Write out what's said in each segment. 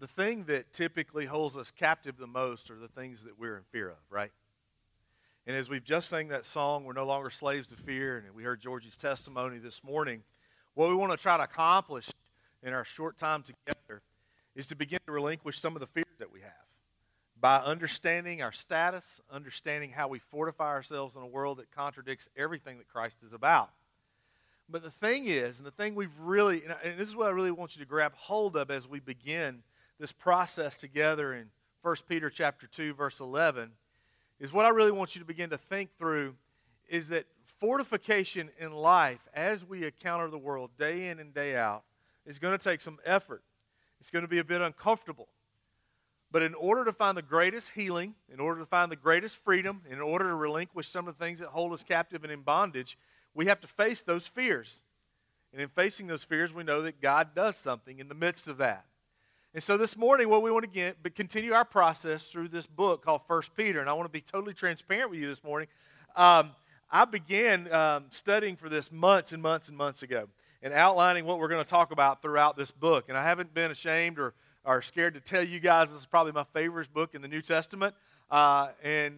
the thing that typically holds us captive the most are the things that we're in fear of, right? And as we've just sang that song, We're No Longer Slaves to Fear, and we heard Georgie's testimony this morning, what we want to try to accomplish in our short time together is to begin to relinquish some of the fears that we have by understanding our status, understanding how we fortify ourselves in a world that contradicts everything that Christ is about. But the thing is, and the thing we've really, and this is what I really want you to grab hold of as we begin this process together in 1 Peter chapter 2 verse 11 is what I really want you to begin to think through is that fortification in life as we encounter the world day in and day out is going to take some effort. It's going to be a bit uncomfortable. But in order to find the greatest healing, in order to find the greatest freedom, in order to relinquish some of the things that hold us captive and in bondage, we have to face those fears. And in facing those fears, we know that God does something in the midst of that. And so this morning, what we want to get, but continue our process through this book called First Peter. And I want to be totally transparent with you this morning. Um, I began um, studying for this months and months and months ago and outlining what we're going to talk about throughout this book. And I haven't been ashamed or, or scared to tell you guys this is probably my favorite book in the New Testament. Uh, and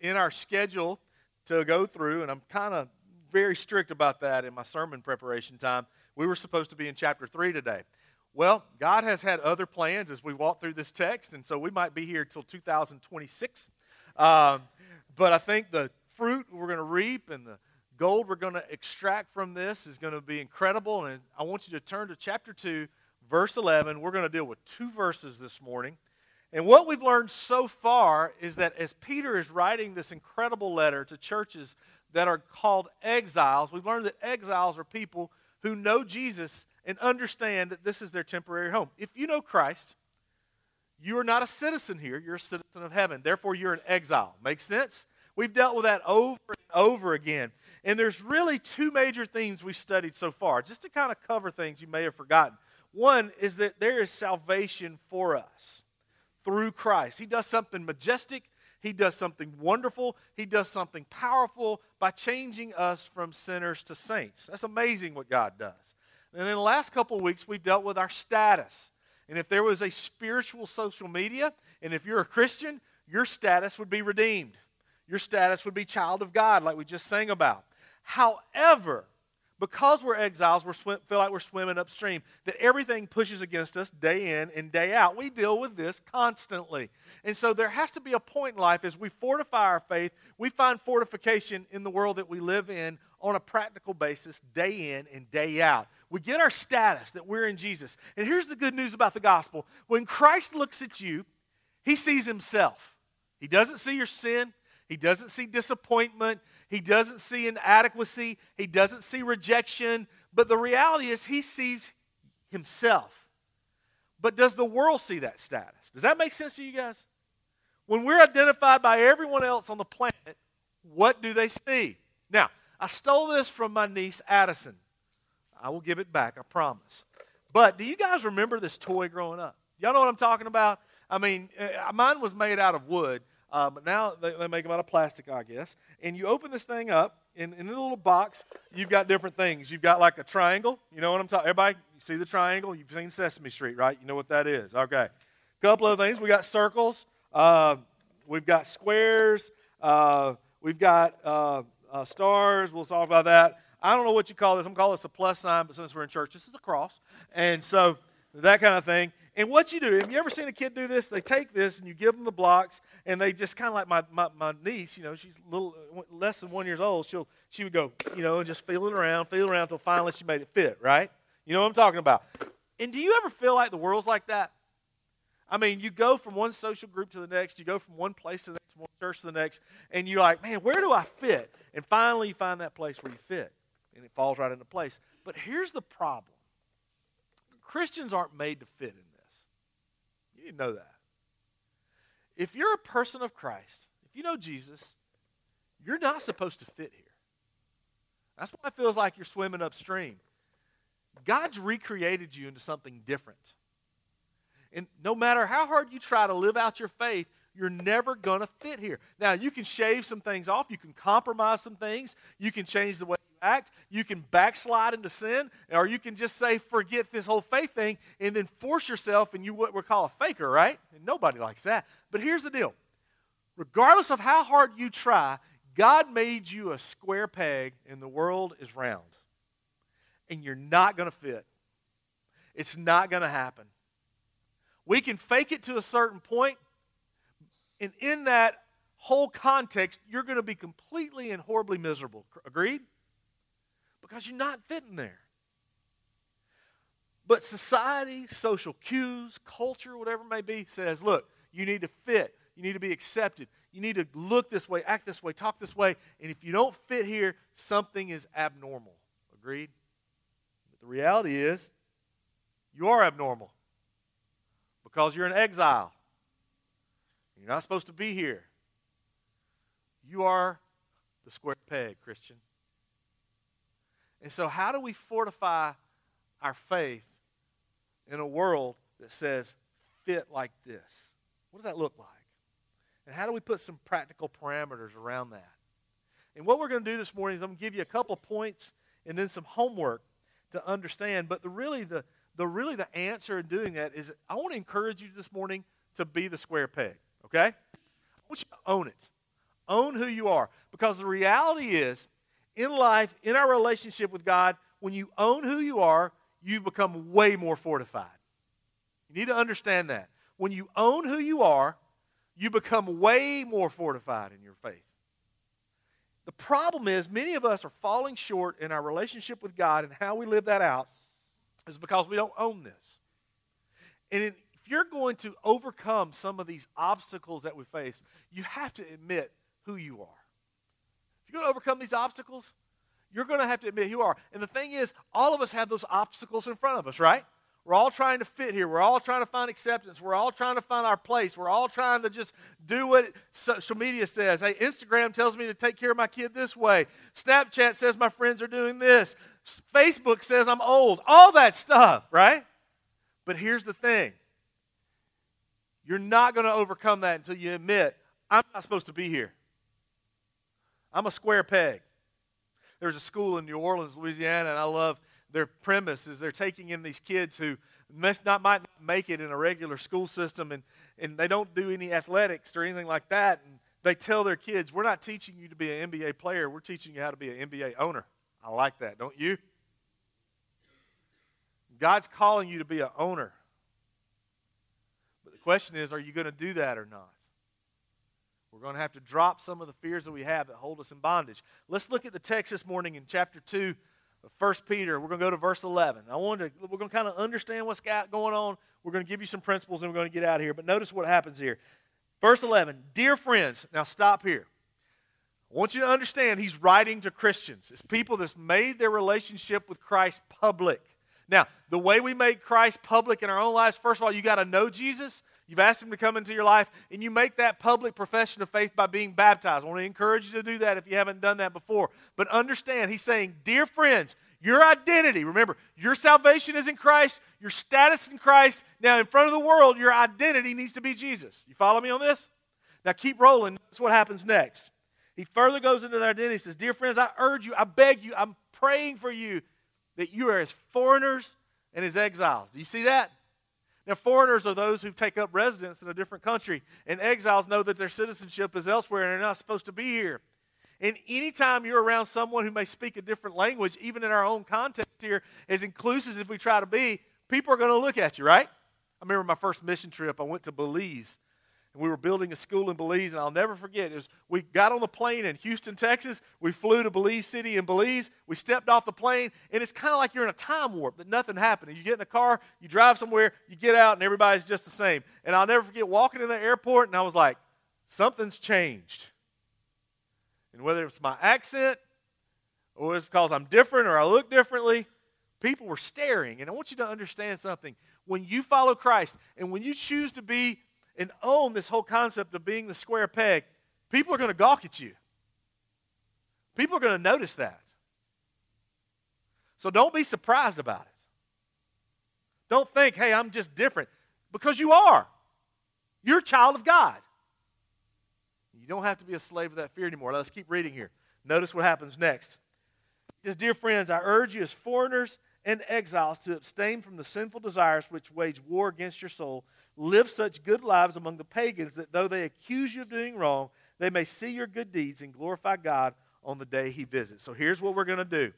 in our schedule to go through, and I'm kind of very strict about that in my sermon preparation time, we were supposed to be in chapter 3 today. Well, God has had other plans as we walk through this text, and so we might be here till 2026. Um, but I think the fruit we're going to reap and the gold we're going to extract from this is going to be incredible. And I want you to turn to chapter 2, verse 11. We're going to deal with two verses this morning. And what we've learned so far is that as Peter is writing this incredible letter to churches that are called exiles, we've learned that exiles are people who know Jesus and understand that this is their temporary home. If you know Christ, you are not a citizen here, you're a citizen of heaven. Therefore, you're an exile. Make sense? We've dealt with that over and over again. And there's really two major themes we've studied so far, just to kind of cover things you may have forgotten. One is that there is salvation for us through Christ. He does something majestic, He does something wonderful, He does something powerful by changing us from sinners to saints. That's amazing what God does. And in the last couple of weeks, we've dealt with our status. And if there was a spiritual social media, and if you're a Christian, your status would be redeemed. Your status would be child of God, like we just sang about. However, because we're exiles, we swim, feel like we're swimming upstream, that everything pushes against us day in and day out. We deal with this constantly. And so there has to be a point in life as we fortify our faith, we find fortification in the world that we live in on a practical basis, day in and day out. We get our status that we're in Jesus. And here's the good news about the gospel when Christ looks at you, he sees himself. He doesn't see your sin, he doesn't see disappointment. He doesn't see inadequacy. He doesn't see rejection. But the reality is, he sees himself. But does the world see that status? Does that make sense to you guys? When we're identified by everyone else on the planet, what do they see? Now, I stole this from my niece Addison. I will give it back, I promise. But do you guys remember this toy growing up? Y'all know what I'm talking about? I mean, uh, mine was made out of wood, uh, but now they, they, make them out of plastic, I guess. And you open this thing up, and in the little box, you've got different things. You've got like a triangle. You know what I'm talking? About. Everybody, you see the triangle? You've seen Sesame Street, right? You know what that is. Okay. A couple of things. We got circles. Uh, we've got squares. Uh, we've got uh, uh, stars. We'll talk about that. I don't know what you call this. I'm calling this a plus sign, but since we're in church, this is a cross. And so that kind of thing. And what you do, have you ever seen a kid do this? They take this and you give them the blocks, and they just kind of like my, my, my niece, you know, she's little less than one years old. She'll she would go, you know, and just feel it around, feel it around until finally she made it fit, right? You know what I'm talking about. And do you ever feel like the world's like that? I mean, you go from one social group to the next, you go from one place to the next, one church to the next, and you're like, man, where do I fit? And finally you find that place where you fit, and it falls right into place. But here's the problem Christians aren't made to fit in this. you didn't know that. If you're a person of Christ, if you know Jesus, you're not supposed to fit here. That's why it feels like you're swimming upstream. God's recreated you into something different. And no matter how hard you try to live out your faith, you're never going to fit here. Now, you can shave some things off, you can compromise some things, you can change the way you act. You can backslide into sin, or you can just say, forget this whole faith thing, and then force yourself, and you what we call a faker, right? And nobody likes that. But here's the deal regardless of how hard you try, God made you a square peg, and the world is round. And you're not going to fit. It's not going to happen. We can fake it to a certain point, and in that whole context, you're going to be completely and horribly miserable. Agreed? Because you're not fitting there. But society, social cues, culture, whatever it may be, says, look, you need to fit. You need to be accepted. You need to look this way, act this way, talk this way. And if you don't fit here, something is abnormal. Agreed? But the reality is, you are abnormal because you're in exile. You're not supposed to be here. You are the square peg, Christian. And so, how do we fortify our faith in a world that says, fit like this? What does that look like? And how do we put some practical parameters around that? And what we're going to do this morning is I'm going to give you a couple points and then some homework to understand. But the really the, the really the answer in doing that is I want to encourage you this morning to be the square peg. Okay? I want you to own it. Own who you are. Because the reality is, in life, in our relationship with God, when you own who you are, you become way more fortified. You need to understand that. When you own who you are, you become way more fortified in your faith. The problem is, many of us are falling short in our relationship with God and how we live that out is because we don't own this. And if you're going to overcome some of these obstacles that we face, you have to admit who you are. If you're going to overcome these obstacles, you're going to have to admit who you are. And the thing is, all of us have those obstacles in front of us, right? We're all trying to fit here. We're all trying to find acceptance. We're all trying to find our place. We're all trying to just do what social media says. Hey, Instagram tells me to take care of my kid this way. Snapchat says my friends are doing this. Facebook says I'm old. All that stuff, right? But here's the thing you're not going to overcome that until you admit, I'm not supposed to be here. I'm a square peg. There's a school in New Orleans, Louisiana, and I love their premise is they're taking in these kids who must not might not make it in a regular school system and, and they don't do any athletics or anything like that. And they tell their kids, We're not teaching you to be an NBA player, we're teaching you how to be an NBA owner. I like that, don't you? God's calling you to be an owner. Question is, are you going to do that or not? We're going to have to drop some of the fears that we have that hold us in bondage. Let's look at the text this morning in chapter 2 of 1 Peter. We're going to go to verse 11. I want to, we're going to kind of understand what's got going on. We're going to give you some principles and we're going to get out of here. But notice what happens here. Verse 11 Dear friends, now stop here. I want you to understand he's writing to Christians. It's people that's made their relationship with Christ public. Now, the way we make Christ public in our own lives, first of all, you got to know Jesus. You've asked him to come into your life, and you make that public profession of faith by being baptized. I want to encourage you to do that if you haven't done that before. But understand, he's saying, Dear friends, your identity, remember, your salvation is in Christ, your status in Christ. Now, in front of the world, your identity needs to be Jesus. You follow me on this? Now, keep rolling. That's what happens next. He further goes into their identity. He says, Dear friends, I urge you, I beg you, I'm praying for you that you are as foreigners and as exiles. Do you see that? Now, foreigners are those who take up residence in a different country, and exiles know that their citizenship is elsewhere and they're not supposed to be here. And anytime you're around someone who may speak a different language, even in our own context here, as inclusive as we try to be, people are going to look at you, right? I remember my first mission trip, I went to Belize we were building a school in Belize, and I'll never forget. It was, we got on the plane in Houston, Texas. We flew to Belize City in Belize. We stepped off the plane, and it's kind of like you're in a time warp that nothing happened. You get in a car, you drive somewhere, you get out, and everybody's just the same. And I'll never forget walking in the airport, and I was like, something's changed. And whether it's my accent, or it's because I'm different, or I look differently, people were staring. And I want you to understand something. When you follow Christ, and when you choose to be and own this whole concept of being the square peg, people are going to gawk at you. People are going to notice that. So don't be surprised about it. Don't think, hey, I'm just different, because you are. You're a child of God. You don't have to be a slave of that fear anymore. Let's keep reading here. Notice what happens next. Says, Dear friends, I urge you as foreigners and exiles to abstain from the sinful desires which wage war against your soul. Live such good lives among the pagans that though they accuse you of doing wrong, they may see your good deeds and glorify God on the day he visits. So here's what we're going to do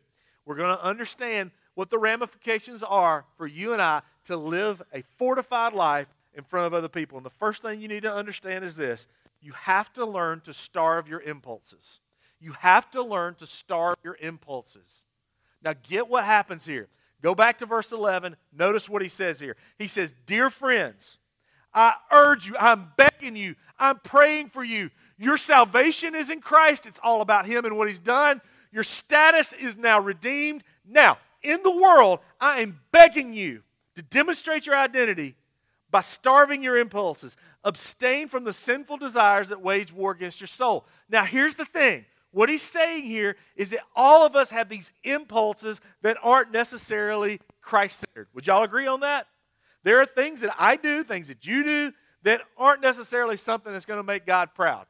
we're going to understand what the ramifications are for you and I to live a fortified life in front of other people. And the first thing you need to understand is this you have to learn to starve your impulses. You have to learn to starve your impulses. Now, get what happens here. Go back to verse 11. Notice what he says here. He says, Dear friends, I urge you, I'm begging you, I'm praying for you. Your salvation is in Christ. It's all about Him and what He's done. Your status is now redeemed. Now, in the world, I am begging you to demonstrate your identity by starving your impulses. Abstain from the sinful desires that wage war against your soul. Now, here's the thing what he's saying here is that all of us have these impulses that aren't necessarily Christ centered. Would y'all agree on that? There are things that I do, things that you do, that aren't necessarily something that's going to make God proud.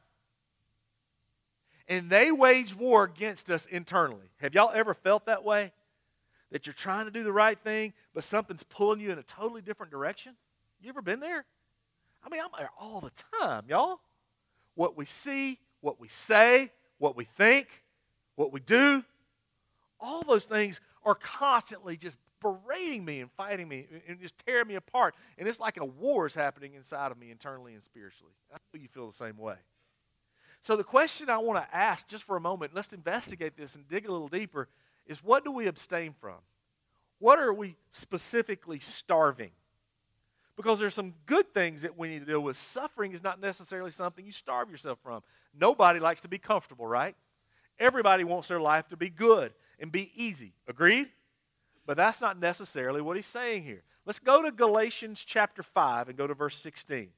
And they wage war against us internally. Have y'all ever felt that way? That you're trying to do the right thing, but something's pulling you in a totally different direction? You ever been there? I mean, I'm there all the time, y'all. What we see, what we say, what we think, what we do, all those things are constantly just berating me and fighting me and just tearing me apart. And it's like a war is happening inside of me internally and spiritually. I know you feel the same way. So, the question I want to ask just for a moment, let's investigate this and dig a little deeper, is what do we abstain from? What are we specifically starving? Because there's some good things that we need to deal with. Suffering is not necessarily something you starve yourself from. Nobody likes to be comfortable, right? Everybody wants their life to be good and be easy. Agreed? But that's not necessarily what he's saying here. Let's go to Galatians chapter 5 and go to verse 16.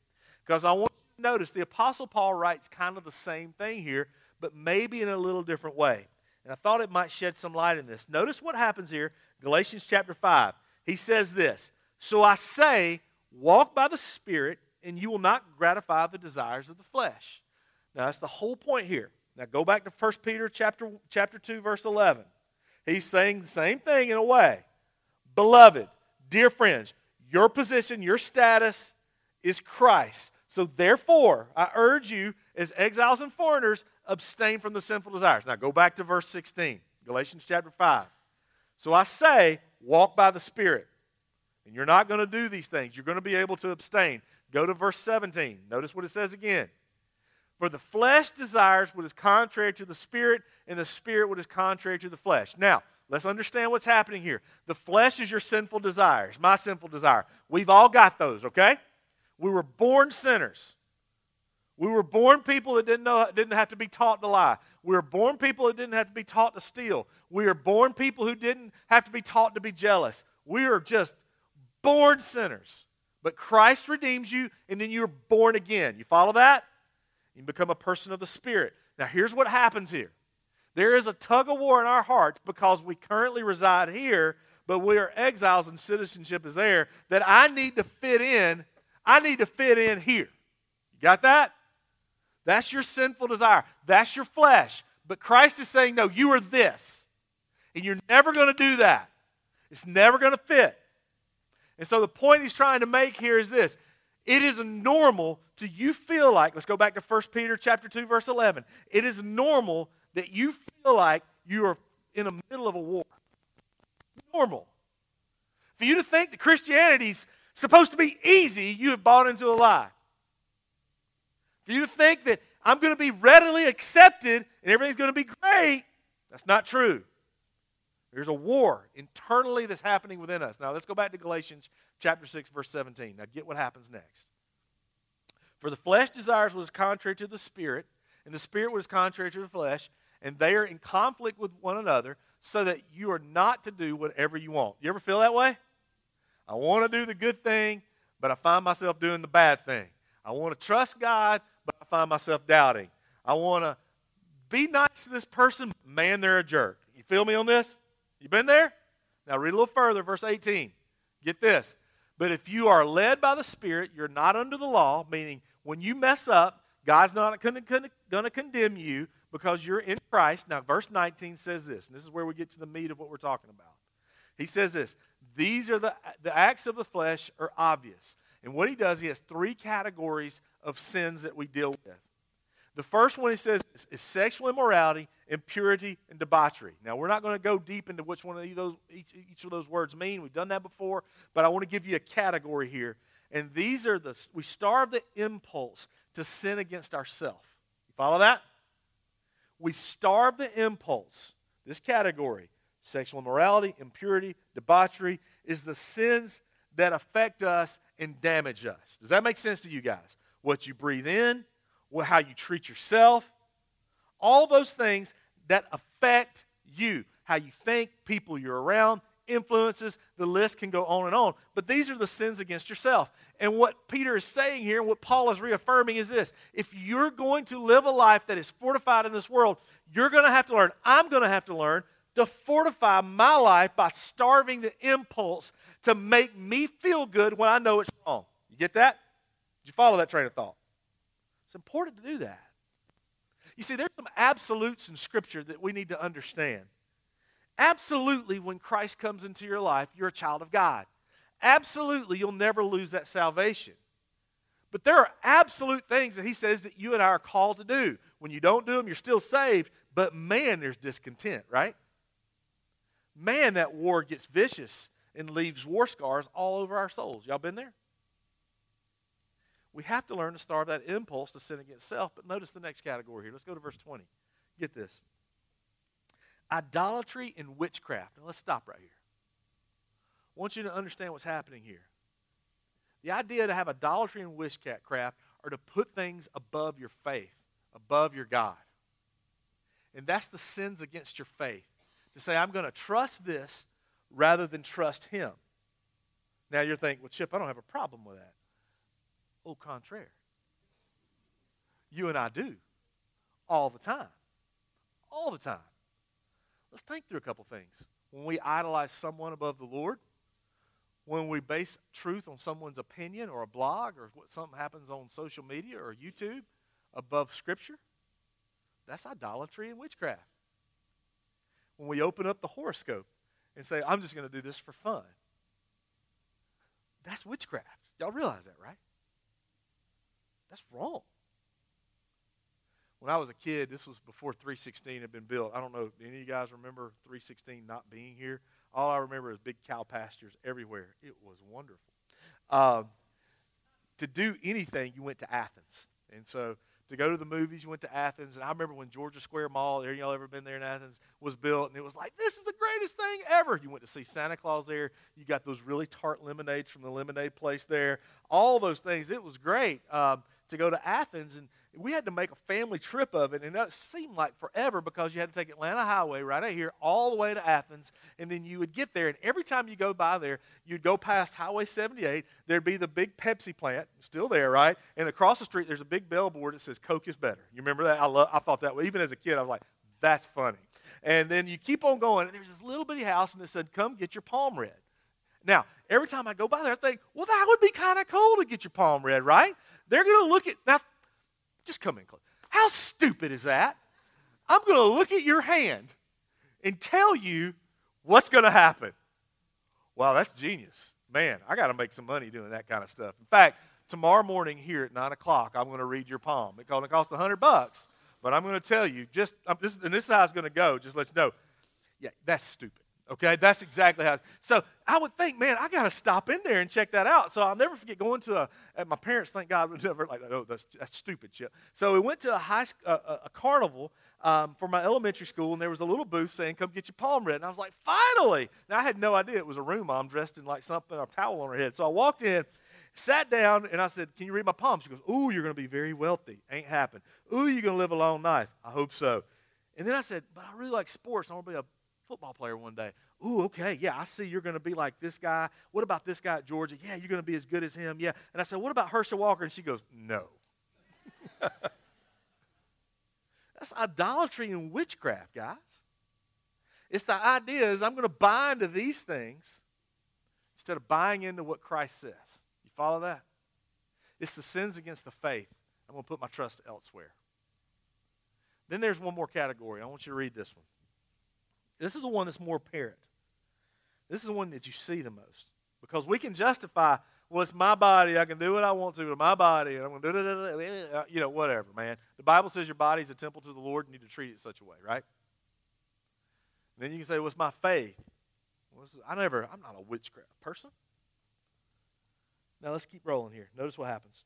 Because I want you to notice the Apostle Paul writes kind of the same thing here, but maybe in a little different way. And I thought it might shed some light in this. Notice what happens here, Galatians chapter 5. He says this So I say, walk by the Spirit, and you will not gratify the desires of the flesh. Now that's the whole point here. Now go back to 1 Peter chapter, chapter 2, verse 11. He's saying the same thing in a way. Beloved, dear friends, your position, your status is Christ. So therefore, I urge you, as exiles and foreigners, abstain from the sinful desires. Now go back to verse 16, Galatians chapter 5. So I say, walk by the Spirit. And you're not going to do these things. You're going to be able to abstain. Go to verse 17. Notice what it says again. For the flesh desires what is contrary to the spirit, and the spirit what is contrary to the flesh. Now, let's understand what's happening here. The flesh is your sinful desires, my sinful desire. We've all got those, okay? We were born sinners. We were born people that didn't know didn't have to be taught to lie. We were born people that didn't have to be taught to steal. We were born people who didn't have to be taught to be jealous. We are just born sinners. But Christ redeems you, and then you're born again. You follow that? You become a person of the Spirit. Now, here's what happens here there is a tug of war in our hearts because we currently reside here, but we are exiles and citizenship is there, that I need to fit in. I need to fit in here. You got that? That's your sinful desire. That's your flesh. But Christ is saying, no, you are this. And you're never going to do that. It's never going to fit. And so the point he's trying to make here is this it is normal to you feel like, let's go back to 1 Peter chapter 2, verse 11. It is normal that you feel like you are in the middle of a war. Normal. For you to think that Christianity's supposed to be easy, you have bought into a lie. For you to think that I'm going to be readily accepted and everything's going to be great, that's not true. There's a war internally that's happening within us. Now let's go back to Galatians chapter 6, verse 17. Now get what happens next. For the flesh desires what is contrary to the spirit, and the spirit what is contrary to the flesh, and they are in conflict with one another, so that you are not to do whatever you want. You ever feel that way? I want to do the good thing, but I find myself doing the bad thing. I want to trust God, but I find myself doubting. I want to be nice to this person, man, they're a jerk. You feel me on this? You been there? Now read a little further, verse 18. Get this. But if you are led by the Spirit, you're not under the law, meaning when you mess up, God's not going to condemn you, because you're in Christ. Now, verse 19 says this, and this is where we get to the meat of what we're talking about. He says this These are the, the acts of the flesh are obvious. And what he does, he has three categories of sins that we deal with. The first one he says is, is sexual immorality, impurity, and debauchery. Now, we're not going to go deep into which one of those, each, each of those words mean. We've done that before, but I want to give you a category here. And these are the, we starve the impulse to sin against ourselves. You follow that? We starve the impulse. This category, sexual immorality, impurity, debauchery, is the sins that affect us and damage us. Does that make sense to you guys? What you breathe in, how you treat yourself, all those things that affect you, how you think, people you're around, influences, the list can go on and on. But these are the sins against yourself. And what Peter is saying here, and what Paul is reaffirming is this if you're going to live a life that is fortified in this world, you're going to have to learn, I'm going to have to learn to fortify my life by starving the impulse to make me feel good when I know it's wrong. You get that? Did you follow that train of thought? It's important to do that. You see, there's some absolutes in Scripture that we need to understand. Absolutely, when Christ comes into your life, you're a child of God. Absolutely, you'll never lose that salvation. But there are absolute things that he says that you and I are called to do. When you don't do them, you're still saved, but man, there's discontent, right? Man, that war gets vicious and leaves war scars all over our souls. Y'all been there? We have to learn to starve that impulse to sin against self. But notice the next category here. Let's go to verse 20. Get this idolatry and witchcraft. Now let's stop right here. I want you to understand what's happening here. The idea to have idolatry and witchcraft are to put things above your faith, above your God. And that's the sins against your faith. To say, I'm going to trust this rather than trust Him. Now you're thinking, well, Chip, I don't have a problem with that. Au contraire. You and I do. All the time. All the time. Let's think through a couple things. When we idolize someone above the Lord, when we base truth on someone's opinion or a blog or what something happens on social media or YouTube above Scripture, that's idolatry and witchcraft. When we open up the horoscope and say, I'm just going to do this for fun, that's witchcraft. Y'all realize that, right? That's wrong. When I was a kid, this was before 316 had been built. I don't know, any of you guys remember 316 not being here? All I remember is big cow pastures everywhere. It was wonderful. Um, to do anything, you went to Athens. And so to go to the movies, you went to Athens. And I remember when Georgia Square Mall, there y'all ever been there in Athens, was built, and it was like, this is the greatest thing ever. You went to see Santa Claus there. You got those really tart lemonades from the lemonade place there. All those things. It was great. Um, to go to Athens, and we had to make a family trip of it, and it seemed like forever because you had to take Atlanta Highway right out here all the way to Athens, and then you would get there, and every time you go by there, you'd go past Highway 78. There'd be the big Pepsi plant, still there, right? And across the street, there's a big billboard that says Coke is better. You remember that? I love. I thought that. Even as a kid, I was like, that's funny. And then you keep on going, and there's this little bitty house, and it said, "Come get your palm read." Now, every time I go by there, I think, well, that would be kind of cool to get your palm read, right? They're going to look at, now, just come in close. How stupid is that? I'm going to look at your hand and tell you what's going to happen. Wow, that's genius. Man, I got to make some money doing that kind of stuff. In fact, tomorrow morning here at 9 o'clock, I'm going to read your palm. It's going to cost 100 bucks, but I'm going to tell you, just, um, this, and this is how it's going to go, just let you know. Yeah, that's stupid. Okay, that's exactly how. So I would think, man, I got to stop in there and check that out. So I'll never forget going to a. My parents, thank God, would never like, oh, that's, that's stupid shit. So we went to a high a, a carnival um, for my elementary school, and there was a little booth saying, "Come get your palm read." And I was like, finally! Now I had no idea it was a room mom dressed in like something, a towel on her head. So I walked in, sat down, and I said, "Can you read my palm?" She goes, "Ooh, you're going to be very wealthy. Ain't happen. Ooh, you're going to live a long life. I hope so." And then I said, "But I really like sports. I want to be a football player one day. Ooh, okay, yeah, I see you're going to be like this guy. What about this guy at Georgia? Yeah, you're going to be as good as him. Yeah. And I said, what about Herschel Walker? And she goes, no. That's idolatry and witchcraft, guys. It's the idea is I'm going to buy into these things instead of buying into what Christ says. You follow that? It's the sins against the faith. I'm going to put my trust elsewhere. Then there's one more category. I want you to read this one. This is the one that's more apparent. This is the one that you see the most. Because we can justify, well, it's my body. I can do what I want to with my body. And I'm going to do you know, whatever, man. The Bible says your body is a temple to the Lord you need to treat it such a way, right? And then you can say, well, it's my faith. Well, I never, I'm not a witchcraft person. Now let's keep rolling here. Notice what happens.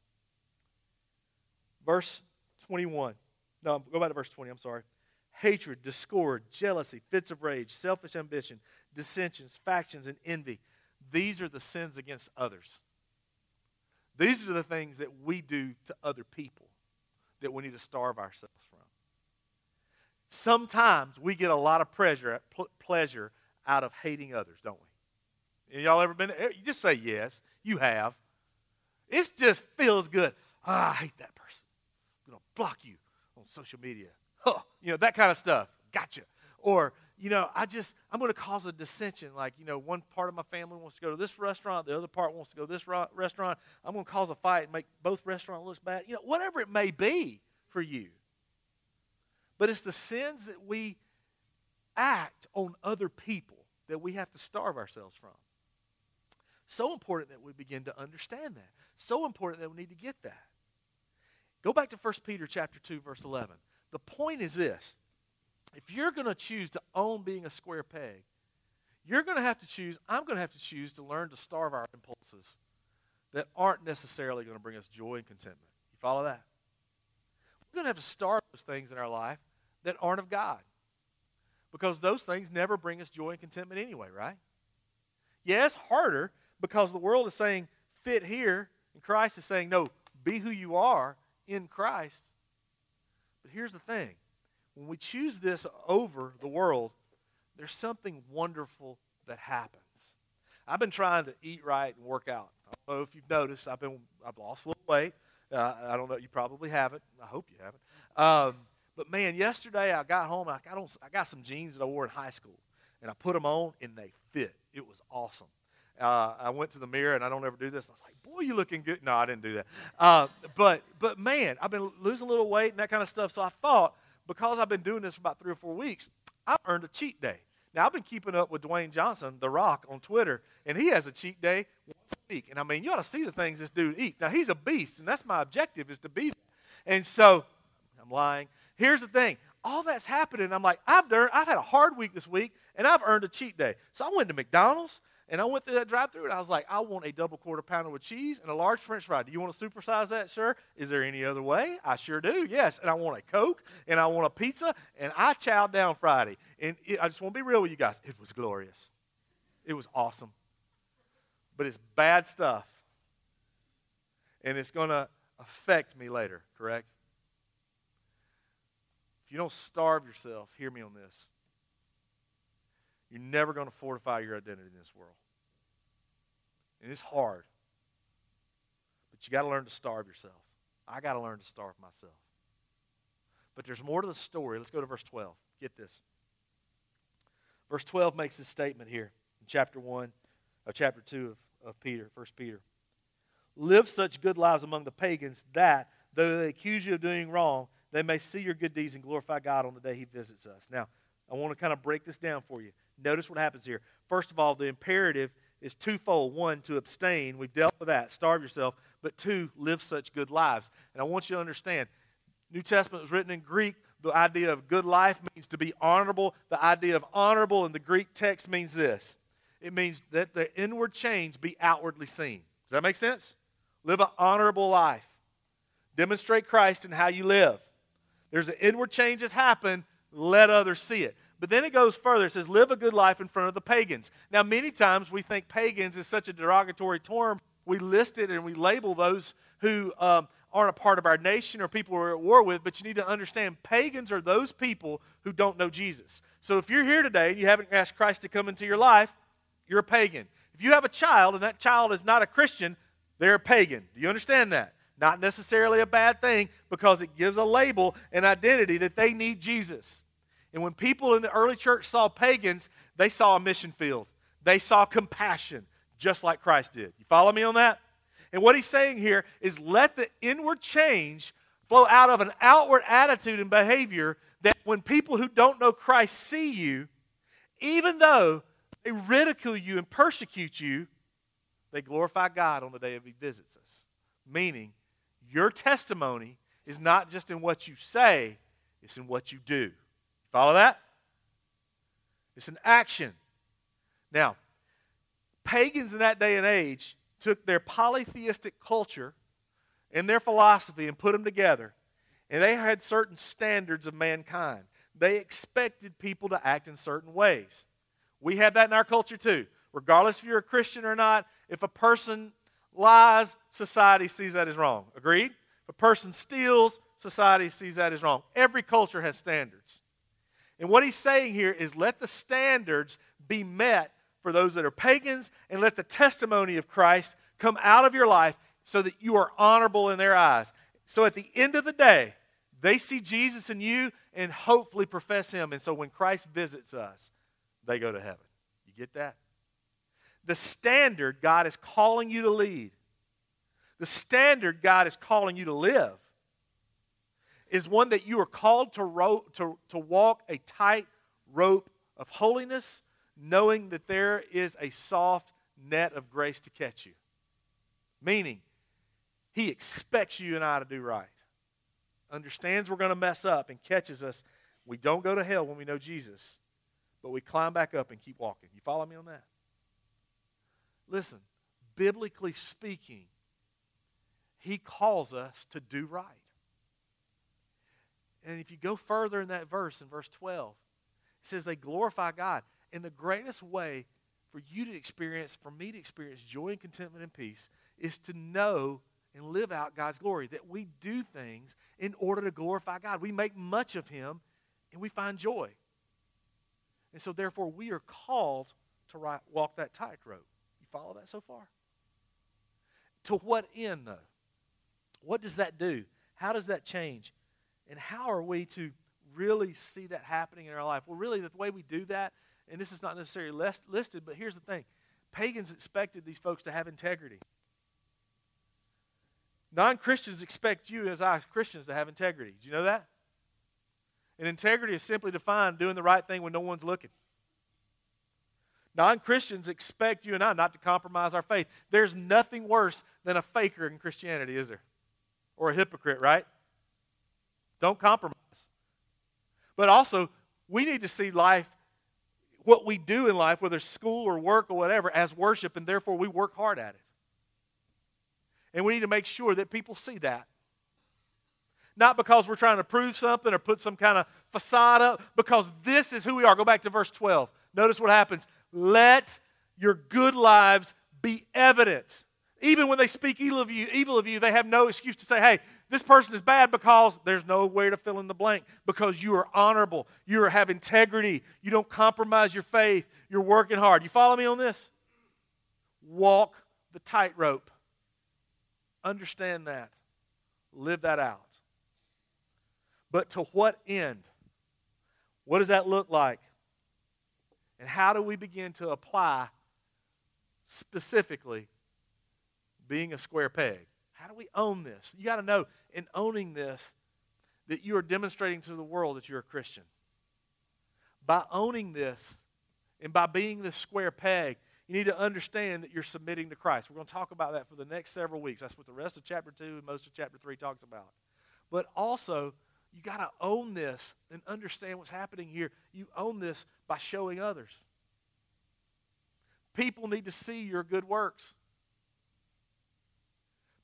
Verse 21. No, go back to verse 20. I'm sorry. Hatred, discord, jealousy, fits of rage, selfish ambition, dissensions, factions, and envy. These are the sins against others. These are the things that we do to other people that we need to starve ourselves from. Sometimes we get a lot of pleasure, pleasure out of hating others, don't we? And y'all ever been? You just say yes. You have. It just feels good. Ah, I hate that person. I'm going to block you on social media. Huh. You know, that kind of stuff. Gotcha. Or, you know, I just, I'm going to cause a dissension. Like, you know, one part of my family wants to go to this restaurant, the other part wants to go to this restaurant. I'm going to cause a fight and make both restaurants look bad. You know, whatever it may be for you. But it's the sins that we act on other people that we have to starve ourselves from. So important that we begin to understand that. So important that we need to get that. Go back to 1 Peter chapter 2 verse 11. The point is this. If you're going to choose to own being a square peg, you're going to have to choose, I'm going to have to choose to learn to starve our impulses that aren't necessarily going to bring us joy and contentment. You follow that? We're going to have to starve those things in our life that aren't of God. Because those things never bring us joy and contentment anyway, right? Yes, harder because the world is saying fit here, and Christ is saying, no, be who you are in Christ. But here's the thing when we choose this over the world, there's something wonderful that happens. I've been trying to eat right and work out. I don't know if you've noticed, I've been I've lost a little weight. Uh, I don't know, you probably haven't. I hope you haven't. Um, but man, yesterday I got home. I got, on, I got some jeans that I wore in high school, and I put them on, and they fit. It was awesome. Uh, I went to the mirror, and I don't ever do this. I was like, "Boy, you looking good." No, I didn't do that. Uh, but but man, I've been losing a little weight and that kind of stuff. So I thought because I've been doing this for about three or four weeks, I've earned a cheat day. Now I've been keeping up with Dwayne Johnson, The Rock, on Twitter, and he has a cheat day once a week. And I mean, you ought to see the things this dude eats. Now he's a beast, and that's my objective is to be. That. And so, I'm lying. Here's the thing. All that's happening. I'm like, I've done, I've had a hard week this week, and I've earned a cheat day. So I went to McDonald's. And I went through that drive through and I was like, I want a double quarter pounder with cheese and a large french fry. Do you want to supersize that, sir? Is there any other way? I sure do, yes. And I want a Coke and I want a pizza. And I chowed down Friday. And it, I just want to be real with you guys. It was glorious, it was awesome. But it's bad stuff. And it's going to affect me later, correct? If you don't starve yourself, hear me on this. You're never going to fortify your identity in this world. And it's hard. But you got to learn to starve yourself. I got to learn to starve myself. But there's more to the story. Let's go to verse 12. Get this. Verse 12 makes this statement here in chapter 1 of chapter 2 of, of Peter, 1 Peter. Live such good lives among the pagans that, though they accuse you of doing wrong, they may see your good deeds and glorify God on the day he visits us. Now, I want to kind of break this down for you. Notice what happens here. First of all, the imperative is twofold. One, to abstain. We've dealt with that. Starve yourself. But two, live such good lives. And I want you to understand, New Testament was written in Greek. The idea of good life means to be honorable. The idea of honorable in the Greek text means this it means that the inward change be outwardly seen. Does that make sense? Live an honorable life. Demonstrate Christ in how you live. There's an inward change that's happened. Let others see it. But then it goes further. It says, live a good life in front of the pagans. Now, many times we think pagans is such a derogatory term. We list it and we label those who um, aren't a part of our nation or people we're at war with. But you need to understand pagans are those people who don't know Jesus. So if you're here today and you haven't asked Christ to come into your life, you're a pagan. If you have a child and that child is not a Christian, they're a pagan. Do you understand that? Not necessarily a bad thing because it gives a label and identity that they need Jesus. And when people in the early church saw pagans, they saw a mission field. They saw compassion, just like Christ did. You follow me on that? And what he's saying here is let the inward change flow out of an outward attitude and behavior that when people who don't know Christ see you, even though they ridicule you and persecute you, they glorify God on the day He visits us. Meaning, your testimony is not just in what you say, it's in what you do. Follow that? It's an action. Now, pagans in that day and age took their polytheistic culture and their philosophy and put them together. And they had certain standards of mankind. They expected people to act in certain ways. We have that in our culture too. Regardless if you're a Christian or not, if a person lies, society sees that as wrong. Agreed? If a person steals, society sees that as wrong. Every culture has standards. And what he's saying here is let the standards be met for those that are pagans and let the testimony of Christ come out of your life so that you are honorable in their eyes. So at the end of the day, they see Jesus in you and hopefully profess him. And so when Christ visits us, they go to heaven. You get that? The standard God is calling you to lead, the standard God is calling you to live, is one that you are called to, ro- to, to walk a tight rope of holiness, knowing that there is a soft net of grace to catch you. Meaning, He expects you and I to do right, understands we're going to mess up, and catches us. We don't go to hell when we know Jesus, but we climb back up and keep walking. You follow me on that? Listen, biblically speaking, He calls us to do right. And if you go further in that verse, in verse 12, it says they glorify God. And the greatest way for you to experience, for me to experience joy and contentment and peace, is to know and live out God's glory. That we do things in order to glorify God. We make much of Him and we find joy. And so, therefore, we are called to walk that tightrope. You follow that so far? To what end, though? What does that do? How does that change? And how are we to really see that happening in our life? Well, really, the way we do that, and this is not necessarily listed, but here's the thing pagans expected these folks to have integrity. Non Christians expect you, as I Christians, to have integrity. Do you know that? And integrity is simply defined doing the right thing when no one's looking. Non Christians expect you and I not to compromise our faith. There's nothing worse than a faker in Christianity, is there? Or a hypocrite, right? Don't compromise. But also, we need to see life, what we do in life, whether school or work or whatever, as worship, and therefore we work hard at it. And we need to make sure that people see that. Not because we're trying to prove something or put some kind of facade up, because this is who we are. Go back to verse 12. Notice what happens. Let your good lives be evident. Even when they speak evil of you, evil of you, they have no excuse to say, hey, this person is bad because there's no way to fill in the blank because you are honorable. You have integrity. You don't compromise your faith. You're working hard. You follow me on this? Walk the tightrope. Understand that. Live that out. But to what end? What does that look like? And how do we begin to apply specifically being a square peg how do we own this? You got to know in owning this that you are demonstrating to the world that you're a Christian. By owning this and by being the square peg, you need to understand that you're submitting to Christ. We're going to talk about that for the next several weeks. That's what the rest of chapter 2 and most of chapter 3 talks about. But also, you got to own this and understand what's happening here. You own this by showing others. People need to see your good works.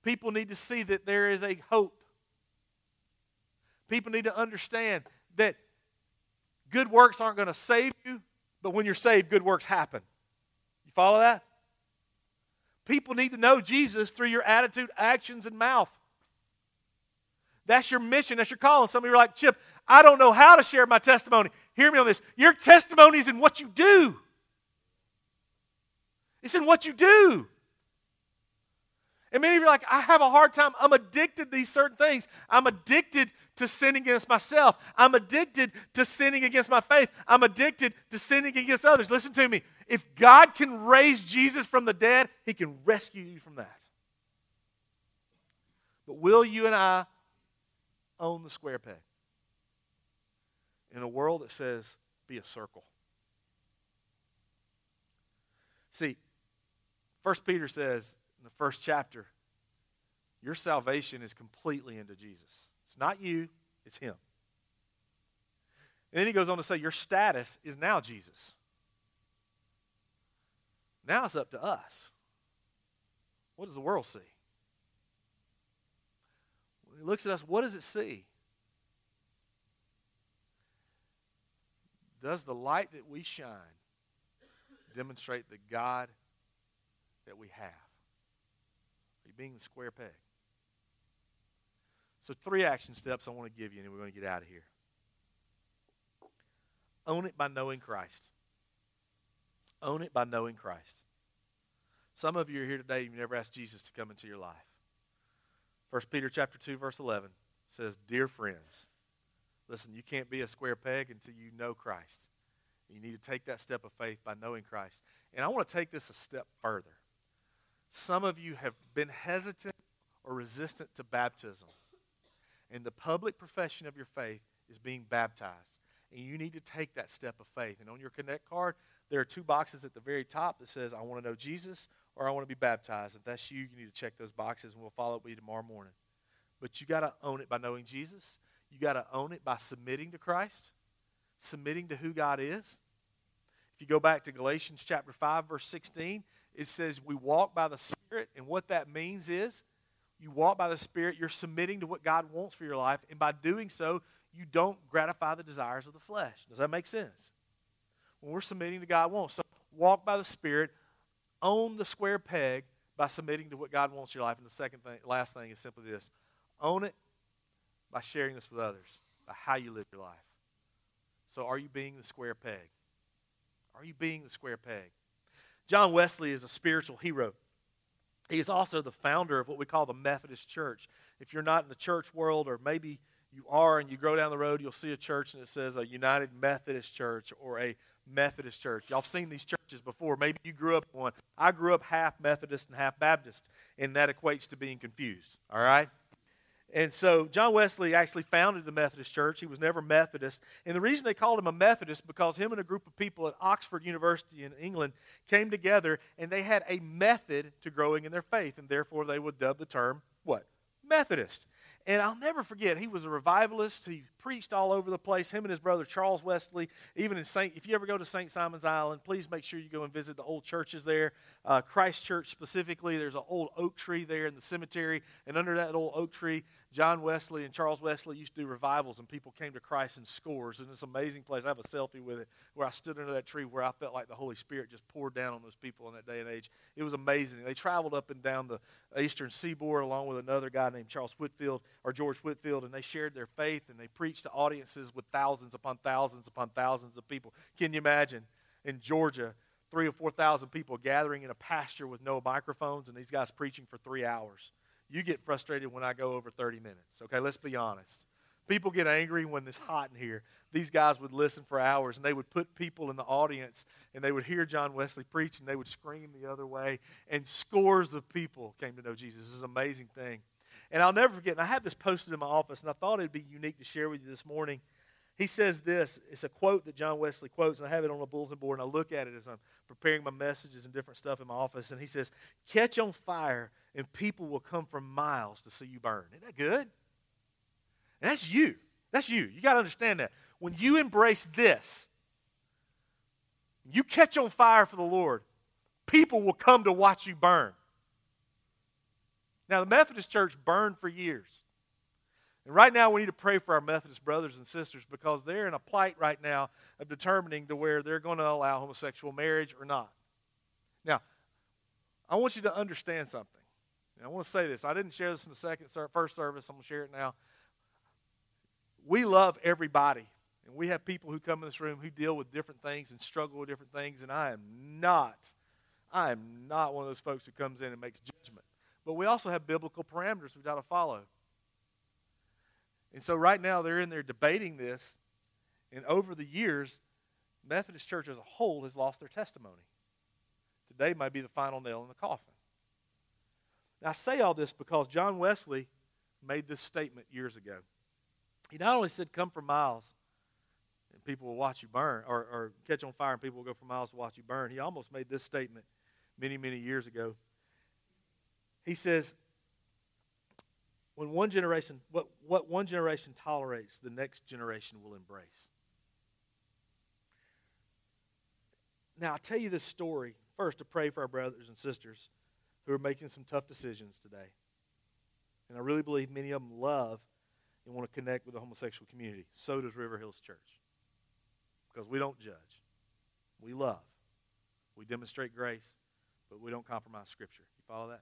People need to see that there is a hope. People need to understand that good works aren't going to save you, but when you're saved, good works happen. You follow that? People need to know Jesus through your attitude, actions, and mouth. That's your mission. That's your calling. Some of you are like, Chip, I don't know how to share my testimony. Hear me on this. Your testimony is in what you do, it's in what you do. And many of you are like, I have a hard time. I'm addicted to these certain things. I'm addicted to sinning against myself. I'm addicted to sinning against my faith. I'm addicted to sinning against others. Listen to me. If God can raise Jesus from the dead, he can rescue you from that. But will you and I own the square peg? in a world that says, be a circle. See, First Peter says in the first chapter, your salvation is completely into Jesus. It's not you, it's Him. And then he goes on to say, Your status is now Jesus. Now it's up to us. What does the world see? When he looks at us, what does it see? Does the light that we shine demonstrate the God that we have? You being the square peg? So, three action steps I want to give you, and we're going to get out of here. Own it by knowing Christ. Own it by knowing Christ. Some of you are here today, you've never asked Jesus to come into your life. 1 Peter chapter 2, verse 11 says, Dear friends, listen, you can't be a square peg until you know Christ. You need to take that step of faith by knowing Christ. And I want to take this a step further. Some of you have been hesitant or resistant to baptism. And the public profession of your faith is being baptized. And you need to take that step of faith. And on your Connect card, there are two boxes at the very top that says, I want to know Jesus or I want to be baptized. If that's you, you need to check those boxes and we'll follow up with you tomorrow morning. But you got to own it by knowing Jesus. You got to own it by submitting to Christ, submitting to who God is. If you go back to Galatians chapter 5 verse 16, it says we walk by the Spirit and what that means is you walk by the Spirit, you're submitting to what God wants for your life and by doing so, you don't gratify the desires of the flesh. Does that make sense? When we're submitting to God wants. So walk by the Spirit, own the square peg by submitting to what God wants in your life. And the second thing, last thing is simply this own it by sharing this with others, by how you live your life. So, are you being the square peg? Are you being the square peg? John Wesley is a spiritual hero. He is also the founder of what we call the Methodist Church. If you're not in the church world, or maybe you are and you go down the road, you'll see a church and it says a United Methodist Church or a Methodist church. Y'all have seen these churches before. Maybe you grew up in one. I grew up half Methodist and half Baptist, and that equates to being confused. All right? And so John Wesley actually founded the Methodist Church. He was never Methodist. And the reason they called him a Methodist because him and a group of people at Oxford University in England came together and they had a method to growing in their faith, and therefore they would dub the term what? Methodist. And I'll never forget, he was a revivalist. He preached all over the place. Him and his brother Charles Wesley, even in St. If you ever go to St. Simon's Island, please make sure you go and visit the old churches there. Uh, Christ Church specifically, there's an old oak tree there in the cemetery. And under that old oak tree, John Wesley and Charles Wesley used to do revivals, and people came to Christ in scores. And it's an amazing place. I have a selfie with it where I stood under that tree where I felt like the Holy Spirit just poured down on those people in that day and age. It was amazing. They traveled up and down the eastern seaboard along with another guy named Charles Whitfield or George Whitefield, and they shared their faith and they preached to audiences with thousands upon thousands upon thousands of people. Can you imagine in Georgia? Three or four thousand people gathering in a pasture with no microphones, and these guys preaching for three hours you get frustrated when I go over 30 minutes. Okay, let's be honest. People get angry when it's hot in here. These guys would listen for hours and they would put people in the audience and they would hear John Wesley preach and they would scream the other way. And scores of people came to know Jesus. This is an amazing thing. And I'll never forget, and I have this posted in my office and I thought it'd be unique to share with you this morning. He says this it's a quote that John Wesley quotes, and I have it on a bulletin board, and I look at it as I'm preparing my messages and different stuff in my office. And he says, Catch on fire and people will come from miles to see you burn. Isn't that good? And that's you. That's you. You got to understand that. When you embrace this, you catch on fire for the Lord, people will come to watch you burn. Now, the Methodist Church burned for years. And right now, we need to pray for our Methodist brothers and sisters because they're in a plight right now of determining to where they're going to allow homosexual marriage or not. Now, I want you to understand something. And I want to say this. I didn't share this in the second first service. I'm going to share it now. We love everybody. And we have people who come in this room who deal with different things and struggle with different things. And I am not, I am not one of those folks who comes in and makes judgment. But we also have biblical parameters we've got to follow. And so right now they're in there debating this. And over the years, Methodist Church as a whole has lost their testimony. Today might be the final nail in the coffin. Now, I say all this because John Wesley made this statement years ago. He not only said, Come for miles and people will watch you burn, or, or catch on fire and people will go for miles to watch you burn. He almost made this statement many, many years ago. He says, when one generation, what, what one generation tolerates, the next generation will embrace. Now, i tell you this story first to pray for our brothers and sisters who are making some tough decisions today. And I really believe many of them love and want to connect with the homosexual community. So does River Hills Church. Because we don't judge, we love, we demonstrate grace, but we don't compromise Scripture. You follow that?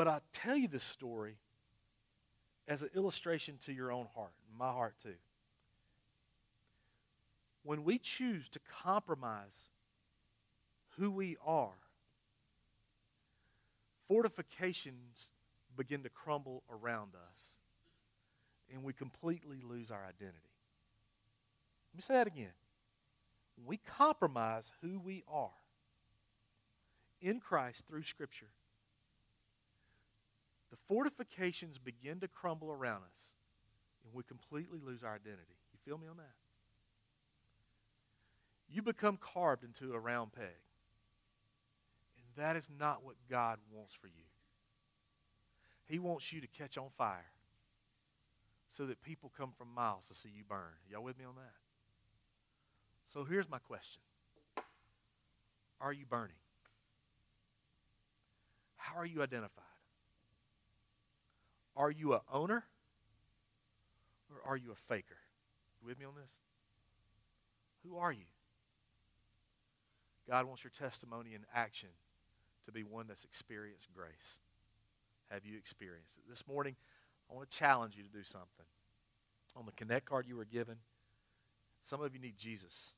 But I tell you this story as an illustration to your own heart, my heart too. When we choose to compromise who we are, fortifications begin to crumble around us, and we completely lose our identity. Let me say that again. When we compromise who we are in Christ through Scripture, the fortifications begin to crumble around us, and we completely lose our identity. You feel me on that? You become carved into a round peg. And that is not what God wants for you. He wants you to catch on fire so that people come from miles to see you burn. Y'all with me on that? So here's my question Are you burning? How are you identified? Are you a owner or are you a faker? You with me on this? Who are you? God wants your testimony and action to be one that's experienced grace. Have you experienced it? This morning, I want to challenge you to do something. On the Connect card you were given, some of you need Jesus.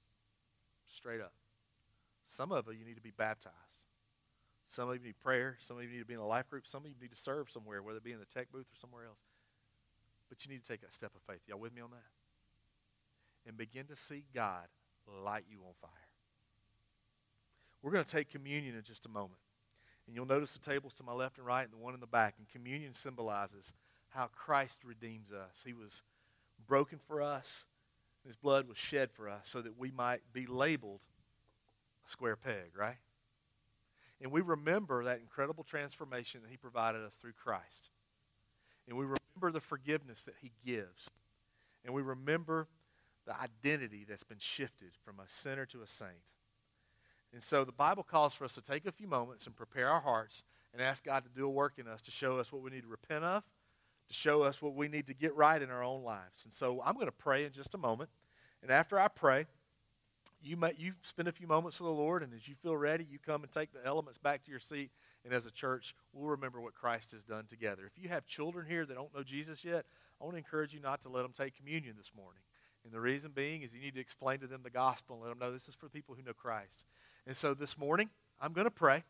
Straight up. Some of you need to be baptized. Some of you need prayer. Some of you need to be in a life group. Some of you need to serve somewhere, whether it be in the tech booth or somewhere else. But you need to take that step of faith. Y'all with me on that? And begin to see God light you on fire. We're going to take communion in just a moment. And you'll notice the tables to my left and right and the one in the back. And communion symbolizes how Christ redeems us. He was broken for us, his blood was shed for us so that we might be labeled a square peg, right? And we remember that incredible transformation that He provided us through Christ. And we remember the forgiveness that He gives. And we remember the identity that's been shifted from a sinner to a saint. And so the Bible calls for us to take a few moments and prepare our hearts and ask God to do a work in us to show us what we need to repent of, to show us what we need to get right in our own lives. And so I'm going to pray in just a moment. And after I pray, you may, you spend a few moments with the Lord, and as you feel ready, you come and take the elements back to your seat. And as a church, we'll remember what Christ has done together. If you have children here that don't know Jesus yet, I want to encourage you not to let them take communion this morning. And the reason being is you need to explain to them the gospel and let them know this is for people who know Christ. And so this morning, I'm going to pray.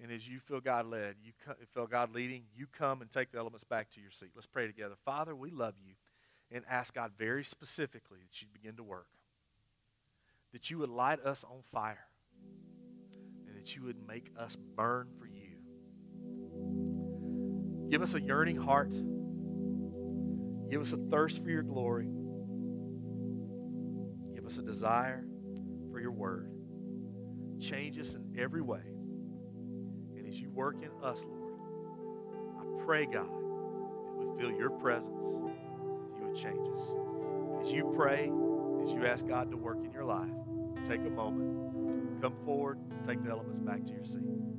And as you feel God led, you feel God leading, you come and take the elements back to your seat. Let's pray together. Father, we love you and ask God very specifically that you begin to work that you would light us on fire and that you would make us burn for you. Give us a yearning heart. Give us a thirst for your glory. Give us a desire for your word. Change us in every way. And as you work in us, Lord, I pray, God, that we feel your presence, you would change us. As you pray, as you ask God to work in your life, take a moment. Come forward, take the elements back to your seat.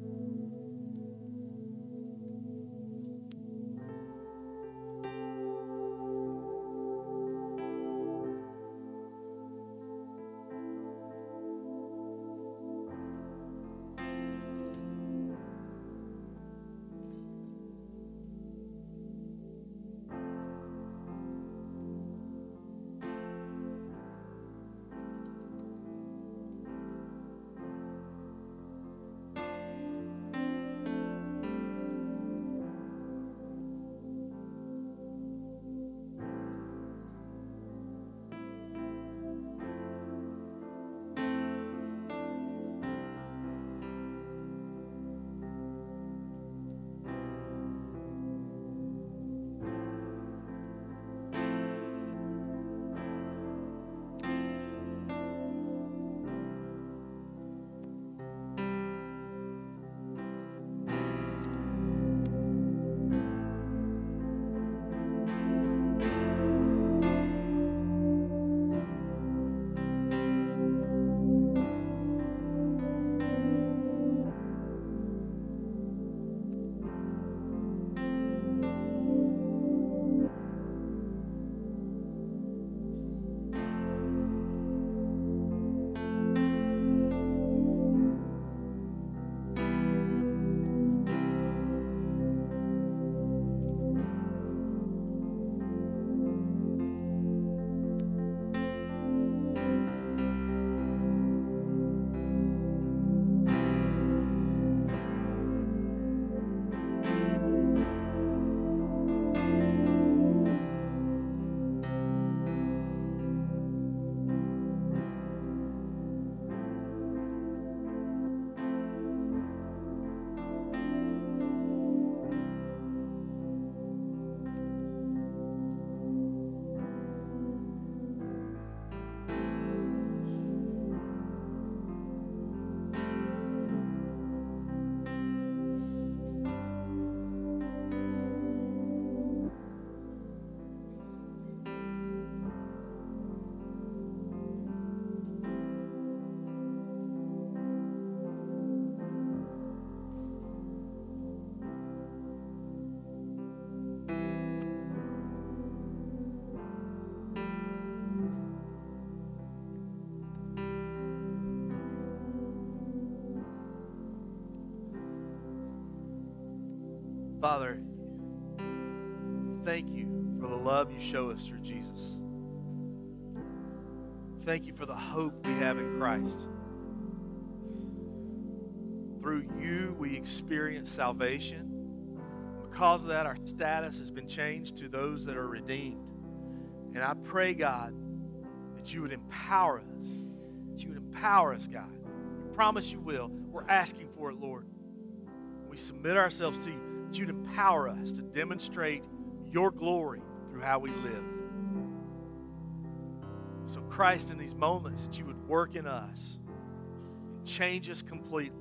Father, thank you for the love you show us through Jesus. Thank you for the hope we have in Christ. Through you, we experience salvation. Because of that, our status has been changed to those that are redeemed. And I pray, God, that you would empower us. That you would empower us, God. We promise you will. We're asking for it, Lord. We submit ourselves to you, that you'd empower us to demonstrate your glory through how we live. So, Christ, in these moments, that you would work in us and change us completely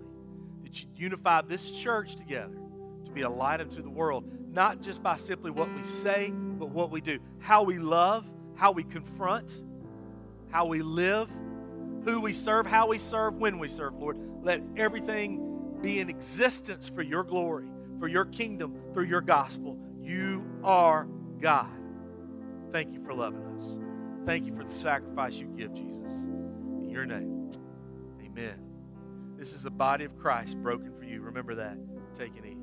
that you'd unify this church together to be a light unto the world, not just by simply what we say, but what we do. How we love, how we confront, how we live, who we serve, how we serve, when we serve, Lord. Let everything be in existence for your glory, for your kingdom, through your gospel. You are God. Thank you for loving us. Thank you for the sacrifice you give, Jesus. In your name, amen. This is the body of Christ broken for you. Remember that. Take and eat.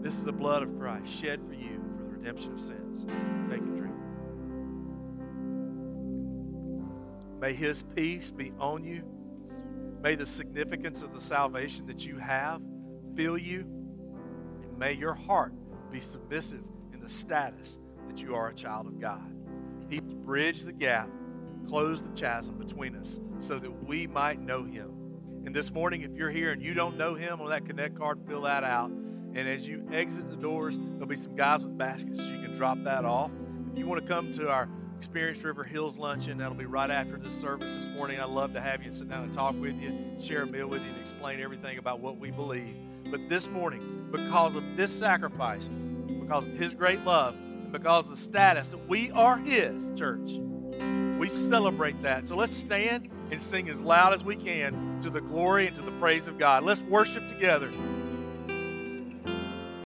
This is the blood of Christ shed for you for the redemption of sins. Take and drink. May his peace be on you. May the significance of the salvation that you have fill you. And may your heart be submissive in the status that you are a child of God. He bridged the gap closed the chasm between us so that we might know him. And this morning, if you're here and you don't know him on that Connect card, fill that out. And as you exit the doors, there'll be some guys with baskets so you can drop that off. If you want to come to our Experience River Hills luncheon, that'll be right after this service this morning. I'd love to have you sit down and talk with you, share a meal with you, and explain everything about what we believe. But this morning, because of this sacrifice, because of his great love, and because of the status that we are his church, we celebrate that. So let's stand and sing as loud as we can to the glory and to the praise of God. Let's worship together.